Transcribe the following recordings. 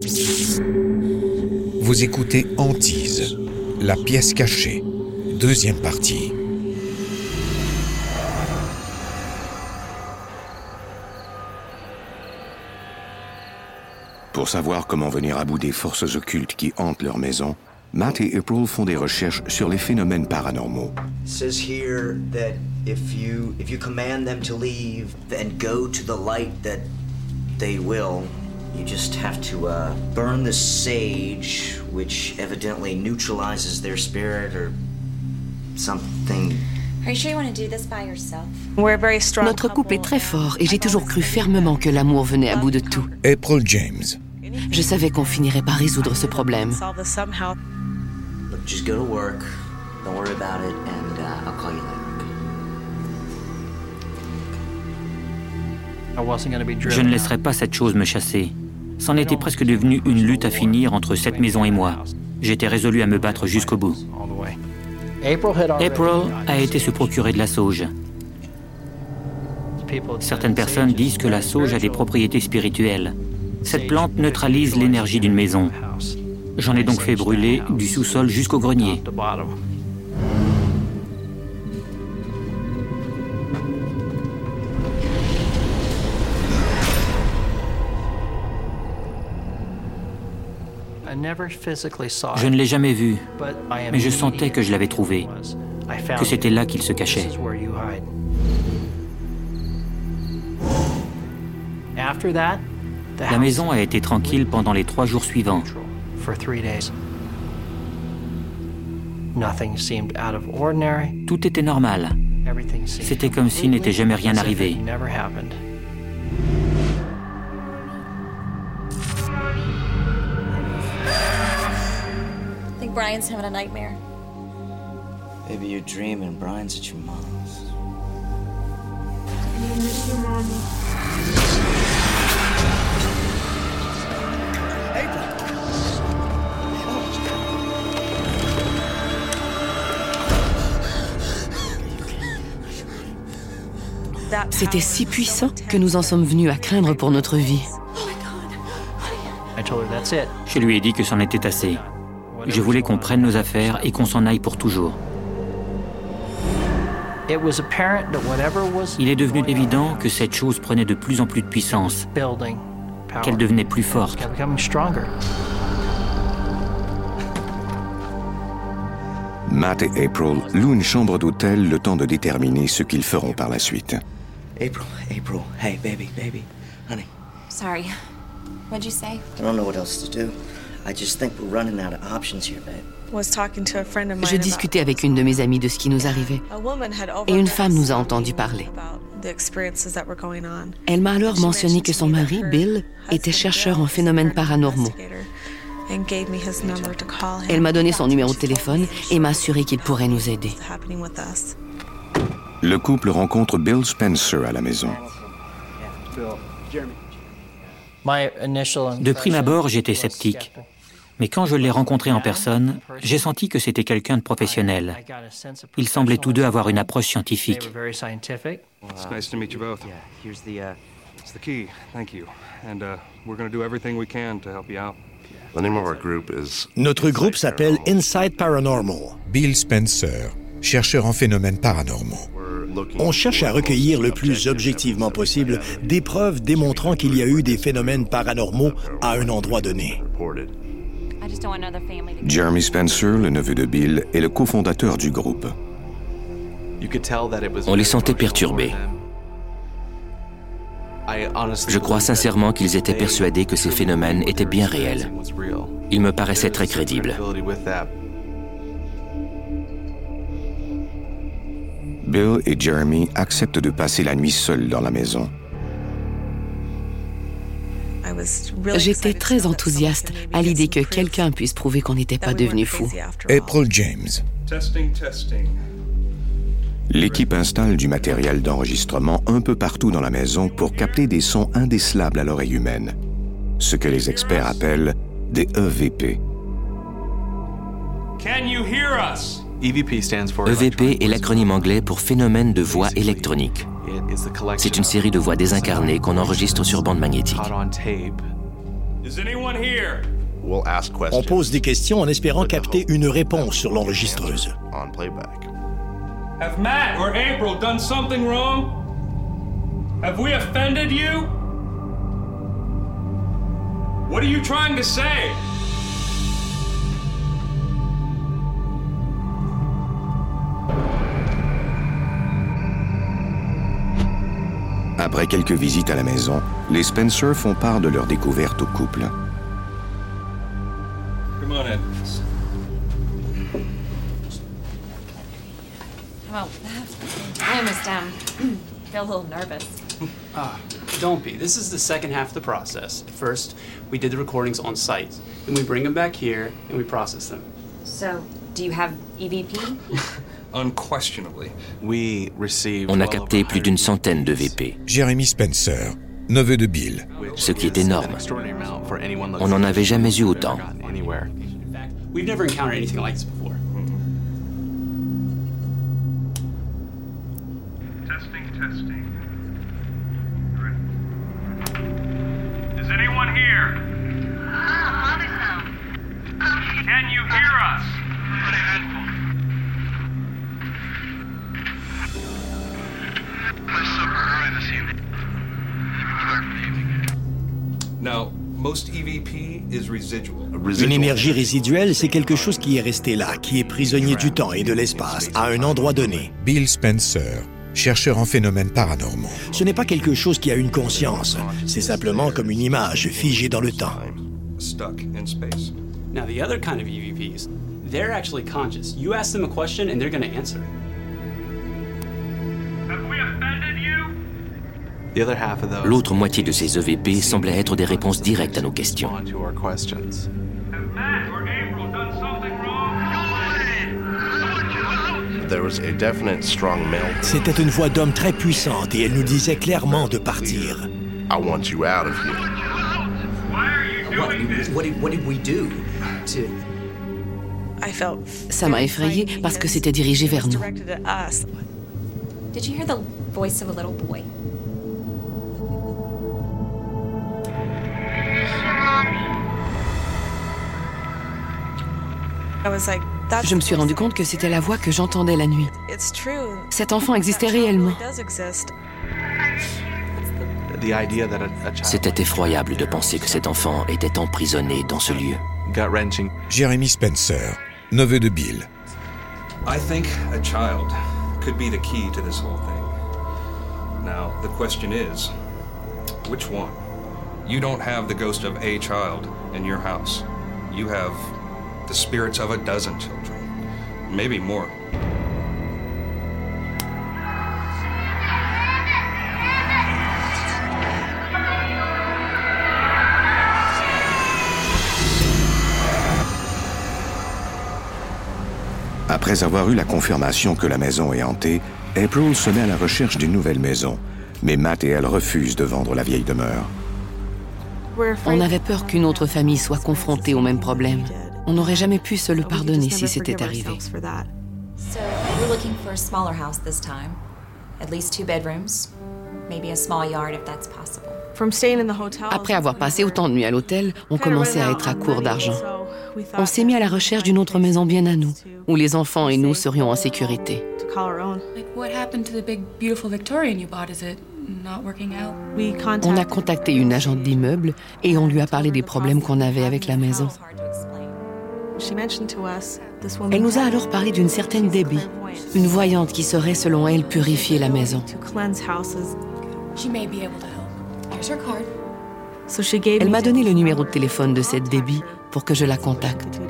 Vous écoutez Antise, la pièce cachée, deuxième partie. Pour savoir comment venir à bout des forces occultes qui hantent leur maison, Matt et April font des recherches sur les phénomènes paranormaux. It says here that if you if you command them to leave and go to the light that they will, you just have to uh, burn the sage, which evidently neutralizes their spirit or something. Are you sure you want to do this by yourself? Notre couple est très fort et j'ai toujours cru fermement que l'amour venait à bout de tout. April James. Je savais qu'on finirait par résoudre ce problème. Uh, I'll call you later. Je ne laisserai pas cette chose me chasser. C'en était presque devenu une lutte à finir entre cette maison et moi. J'étais résolu à me battre jusqu'au bout. April a été se procurer de la sauge. Certaines personnes disent que la sauge a des propriétés spirituelles. Cette plante neutralise l'énergie d'une maison. J'en ai donc fait brûler du sous-sol jusqu'au grenier. Je ne l'ai jamais vu, mais je sentais que je l'avais trouvé, que c'était là qu'il se cachait. La maison a été tranquille pendant les trois jours suivants. Tout était normal. C'était comme s'il n'était jamais rien arrivé. Brian's having a nightmare. Maybe you're dreaming Brian's at your mom's. C'était si puissant que nous en sommes venus à craindre pour notre vie. Je lui ai dit que c'en était assez. Je voulais qu'on prenne nos affaires et qu'on s'en aille pour toujours. Il est devenu évident que cette chose prenait de plus en plus de puissance, qu'elle devenait plus forte. Matt et April louent une chambre d'hôtel le temps de déterminer ce qu'ils feront par la suite. April, April, hey, baby, baby, honey. Sorry. What'd you say? I don't know what else to do. I just think we're running out of options here, babe. Je discutais avec une de mes amies de ce qui nous arrivait. Et une femme nous a entendu parler. Elle m'a alors mentionné que son mari, Bill, était chercheur en phénomènes paranormaux. Elle m'a donné son numéro de téléphone et m'a assuré qu'il pourrait nous aider. Le couple rencontre Bill Spencer à la maison. De prime abord, j'étais sceptique. Mais quand je l'ai rencontré en personne, j'ai senti que c'était quelqu'un de professionnel. Ils semblaient tous deux avoir une approche scientifique. It's nice to meet you both. Here's the, uh, It's the key. Thank you. And uh, we're going to do everything we can to help you out. The name of our group is Notre groupe s'appelle Inside Paranormal. Bill Spencer, chercheur en phénomènes paranormaux. On cherche à recueillir le plus objectivement possible des preuves démontrant qu'il y a eu des phénomènes paranormaux à un endroit donné. Jeremy Spencer, le neveu de Bill, est le cofondateur du groupe. On les sentait perturbés. Je crois sincèrement qu'ils étaient persuadés que ces phénomènes étaient bien réels. Ils me paraissaient très crédibles. Bill et Jeremy acceptent de passer la nuit seuls dans la maison. J'étais très enthousiaste à l'idée que quelqu'un puisse prouver qu'on n'était pas devenu fou. April James. Testing, testing. L'équipe installe du matériel d'enregistrement un peu partout dans la maison pour capter des sons indécelables à l'oreille humaine, ce que les experts appellent des E EVP. Can you hear us? EVP E est l'acronyme anglais pour phénomène de voix électronique. C'est une série de voix désincarnées qu'on enregistre sur bande magnétique. On pose des questions en espérant capter une réponse sur l'enregistreuse. Have Matt or April done something wrong? Have we offended you? What are you trying to say? Après quelques visites à la maison, les Spencer font part de leur découverte au couple. Come on in. Well, I almost um, feel a little nervous. Ah, don't be. This is the second half of the process. First, we did the recordings on site. Then we bring them back here and we process them. So, do you have EVP? Unquestionably. We received On a capté plus d'une centaine de VP, Jeremy Spencer, neveu de Bill. ce qui est énorme. On n'en avait jamais eu autant. In fact, we've never encountered anything like this before. Testing, testing. Is anyone here? Can you hear us? Une énergie résiduelle, c'est quelque chose qui est resté là, qui est prisonnier du temps et de l'espace, à un endroit donné. Bill Spencer, chercheur en phénomènes paranormaux. Ce n'est pas quelque chose qui a une conscience, c'est simplement comme une image figée dans le temps. Stuck in space. Now, the other kind of EVPs, they're actually conscious. You ask them a question and they're going to answer. Have L'autre moitié de ces EVP semblait être des réponses directes à nos questions. C'était une voix d'homme très puissante et elle nous disait clairement de partir. Ça m'a effrayée parce que c'était dirigé vers nous. Je me suis rendu compte que c'était la voix que j'entendais la nuit. Cet enfant existait réellement. C'était effroyable de penser que cet enfant était emprisonné dans ce lieu. Jeremy Spencer, neveu de Bill. I think a child could be the key to this whole thing. Now, the question is which one? You don't have the ghost of a child in your house. You have the spirits of a dozen children, maybe more. Après avoir eu la confirmation que la maison est hantée, April se met à la recherche d'une nouvelle maison. Mais Matt et elle refusent de vendre la vieille demeure. On avait peur qu'une autre famille soit confrontée au même problème. On n'aurait jamais pu se le pardonner si c'était arrivé. So, we're looking for a smaller house this time. At least two bedrooms. Maybe a small yard if that's possible. Après avoir passé autant de nuits à l'hôtel, on commençait à être à court d'argent. On s'est mis à la recherche d'une autre maison bien à nous, où les enfants et nous serions en sécurité. On a contacté une agente d'immeuble et on lui a parlé des problèmes qu'on avait avec la maison. Elle nous a alors parlé d'une certaine Debbie, une voyante qui saurait, selon elle, purifier la maison. Elle m'a donné le numéro de téléphone de cette Debbie pour que je la contacte.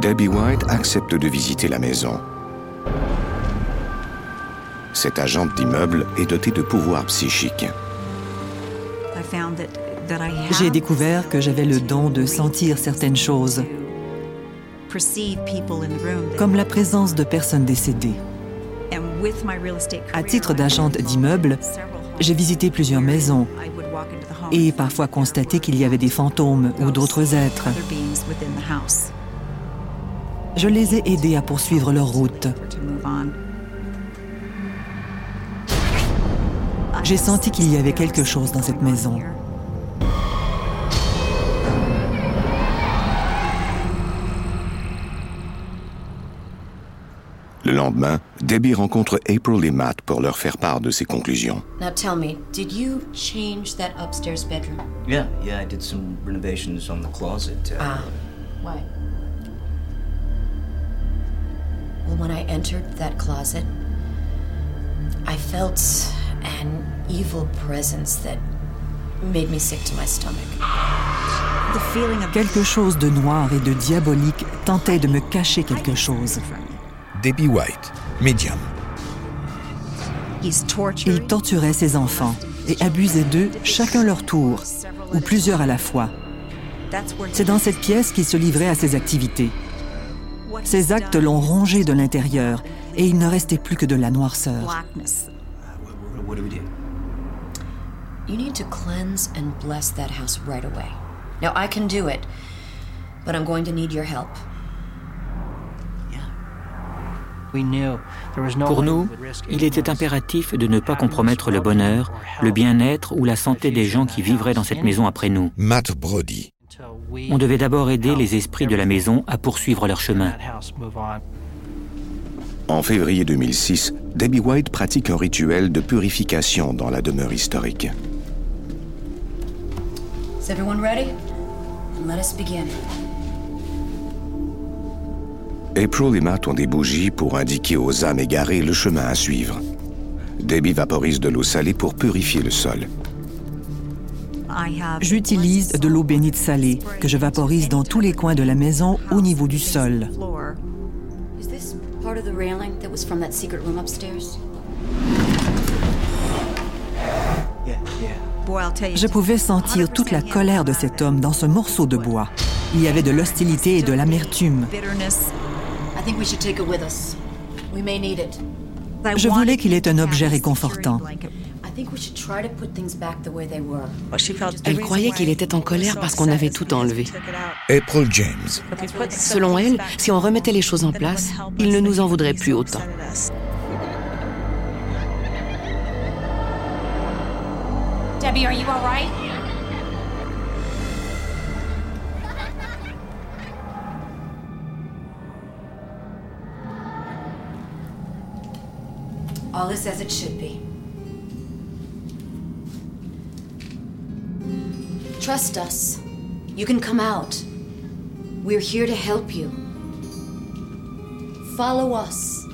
Debbie White accepte de visiter la maison. Cette agente d'immeuble est dotée de pouvoirs psychiques. J'ai découvert que j'avais le don de sentir certaines choses, comme la présence de personnes décédées. À titre d'agente d'immeuble, j'ai visité plusieurs maisons et parfois constaté qu'il y avait des fantômes ou d'autres êtres. Je les ai aidés à poursuivre leur route. J'ai senti qu'il y avait quelque chose dans cette maison. Le lendemain, Debbie rencontre April et Matt pour leur faire part de ses conclusions. Now tell me, did you change that upstairs bedroom? Yeah, yeah, I did some renovations on the closet. Uh, Ah, why? Well, when I entered that closet, I felt an evil presence that made me sick to my stomach. Quelque chose de noir et de diabolique tentait de me cacher quelque chose. Debbie White, médium. Il torturait ses enfants et abusait d'eux chacun leur tour, ou plusieurs à la fois. C'est dans cette pièce qu'il se livrait à ses activités. Ses actes l'ont rongé de l'intérieur et il ne restait plus que de la noirceur. what do we do? You need to cleanse and bless that house right away. Now, I can do it, but I'm going to need your help. Pour nous, il était impératif de ne pas compromettre le bonheur, le bien-être ou la santé des gens qui vivraient dans cette maison après nous. Matt Brody. On devait d'abord aider les esprits de la maison à poursuivre leur chemin. En février 2006, Debbie White pratique un rituel de purification dans la demeure historique. Is everyone ready? Let us begin. April et Matt ont des bougies pour indiquer aux âmes égarées le chemin à suivre. Debbie vaporise de l'eau salée pour purifier le sol. J'utilise de l'eau bénite salée que je vaporise dans tous les coins de la maison au niveau du sol. Is this part of the railing that was from that secret room upstairs? Je pouvais sentir toute la colère de cet homme dans ce morceau de bois. Il y avait de l'hostilité et de l'amertume. Je voulais qu'il ait un objet réconfortant. I think we should try to put things back the way they were. Elle croyait qu'il était en colère parce qu'on avait tout enlevé. April James. Selon elle, si on remettait les choses en place, il ne nous en voudrait plus autant. Debbie, are you all right? All is as it should be. Trust us. You can come out. We're here to help you. Follow us.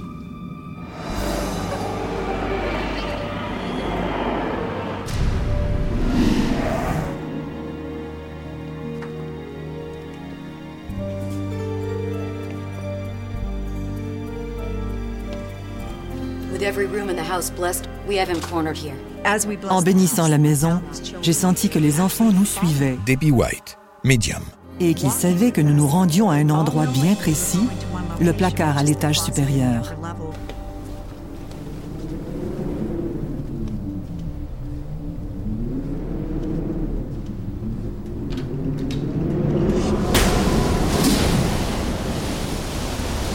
En bénissant la maison, j'ai senti que les enfants nous suivaient Debbie White, médium. et qu'ils savaient que nous nous rendions à un endroit bien précis, le placard à l'étage supérieur.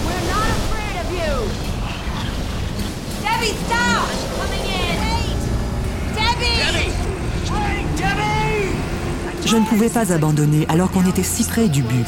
We're not afraid of you! Debbie, stop! Coming in! Wait! Debbie! Debbie! Hey, Debbie! Je ne pouvais pas abandonner alors qu'on était si près du but.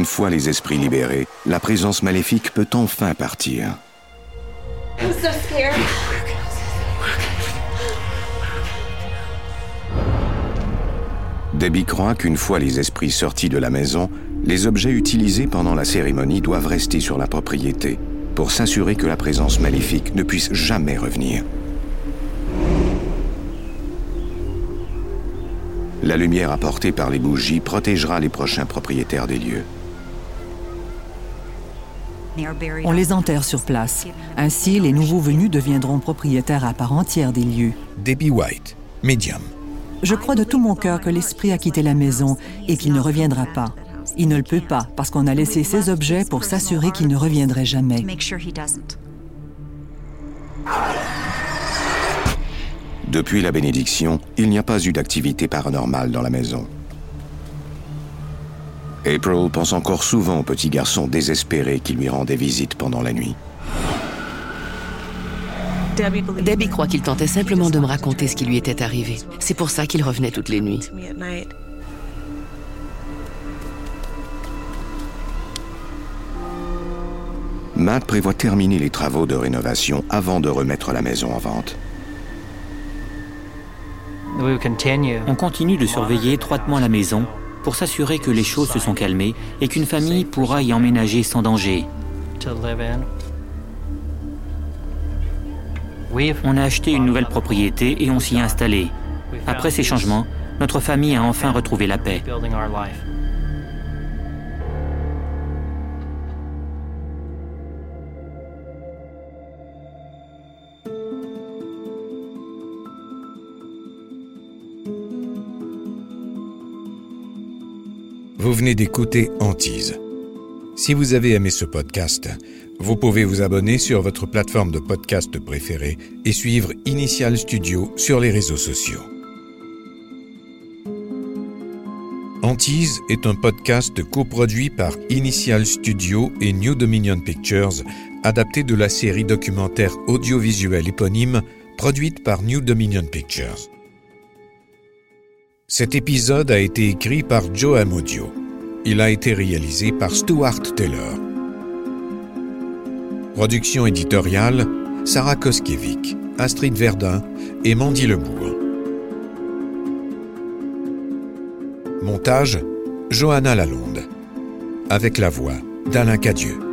Une fois les esprits libérés, la présence maléfique peut enfin partir. I'm so scared. Debbie croit qu'une fois les esprits sortis de la maison, les objets utilisés pendant la cérémonie doivent rester sur la propriété pour s'assurer que la présence maléfique ne puisse jamais revenir. La lumière apportée par les bougies protégera les prochains propriétaires des lieux. On les enterre sur place. Ainsi, les nouveaux venus deviendront propriétaires à part entière des lieux. Debbie White, médium. Je crois de tout mon cœur que l'esprit a quitté la maison et qu'il ne reviendra pas. Il ne le peut pas parce qu'on a laissé ces objets pour s'assurer qu'il ne reviendrait jamais. Depuis la bénédiction, il n'y a pas eu d'activité paranormale dans la maison. April pense encore souvent au petit garçon désespéré qui lui rendait visite pendant la nuit. Debbie croit qu'il tentait simplement de me raconter ce qui lui était arrivé. C'est pour ça qu'il revenait toutes les nuits. Matt prévoit terminer les travaux de rénovation avant de remettre la maison en vente. On continue de surveiller étroitement la maison pour s'assurer que les choses se sont calmées et qu'une famille pourra y emménager sans danger. On a acheté une nouvelle propriété et on s'y est installé. Après ces changements, notre famille a enfin retrouvé la paix. Vous venez d'écouter Antise. Si vous avez aimé ce podcast, vous pouvez vous abonner sur votre plateforme de podcast préférée et suivre Initial Studio sur les réseaux sociaux. Antise est un podcast coproduit par Initial Studio et New Dominion Pictures, adapté de la série documentaire audiovisuelle éponyme produite par New Dominion Pictures. Cet épisode a été écrit par Joe Amodio. Il a été réalisé par Stuart Taylor. Production éditoriale Sarah Koskiewicz, Astrid Verdun et Mandy Lebourg. Montage Johanna Lalonde. Avec la voix d'Alain Cadieux.